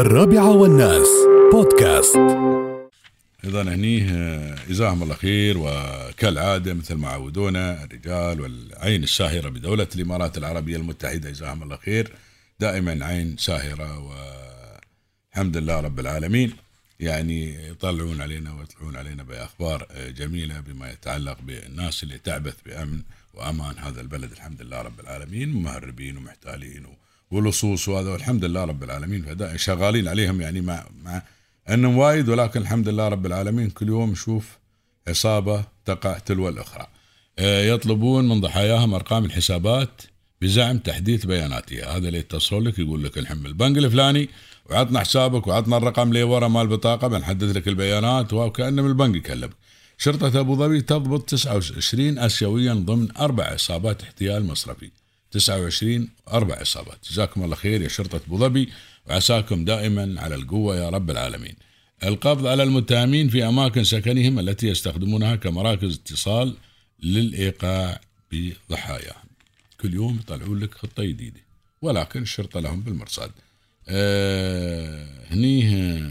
الرابعة والناس. بودكاست. أيضا هنيه آه، جزاهم الله خير. وكالعادة مثل ما عودونا الرجال والعين الساهرة بدولة الإمارات العربية المتحدة جزاهم الله خير. دائما عين ساهرة والحمد لله رب العالمين. يعني يطلعون علينا ويطلعون علينا بأخبار آه، جميلة بما يتعلق بالناس اللي تعبث بأمن وأمان هذا البلد. الحمد لله رب العالمين. مهربين ومحتالين ولصوص وهذا والحمد لله رب العالمين شغالين عليهم يعني مع مع أنهم وايد ولكن الحمد لله رب العالمين كل يوم نشوف عصابة تقع تلو الأخرى. آه، يطلبون من ضحاياهم أرقام الحسابات بزعم تحديث بياناتها، هذا اللي يتصل لك يقول لك الحين البنك الفلاني وعطنا حسابك وعطنا الرقم اللي ورا مال البطاقه بنحدث لك البيانات وكأنه من البنك يكلمك. شرطة أبو ظبي تضبط 29 آسيويا ضمن أربع عصابات احتيال مصرفي 29 أربع إصابات. جزاكم الله خير يا شرطة أبو ظبي وعساكم دائما على القوة يا رب العالمين. القبض على المتهمين في أماكن سكنهم التي يستخدمونها كمراكز اتصال للإيقاع بضحاياهم كل يوم يطلعون لك خطة جديدة ولكن الشرطة لهم بالمرصاد. آه هنيه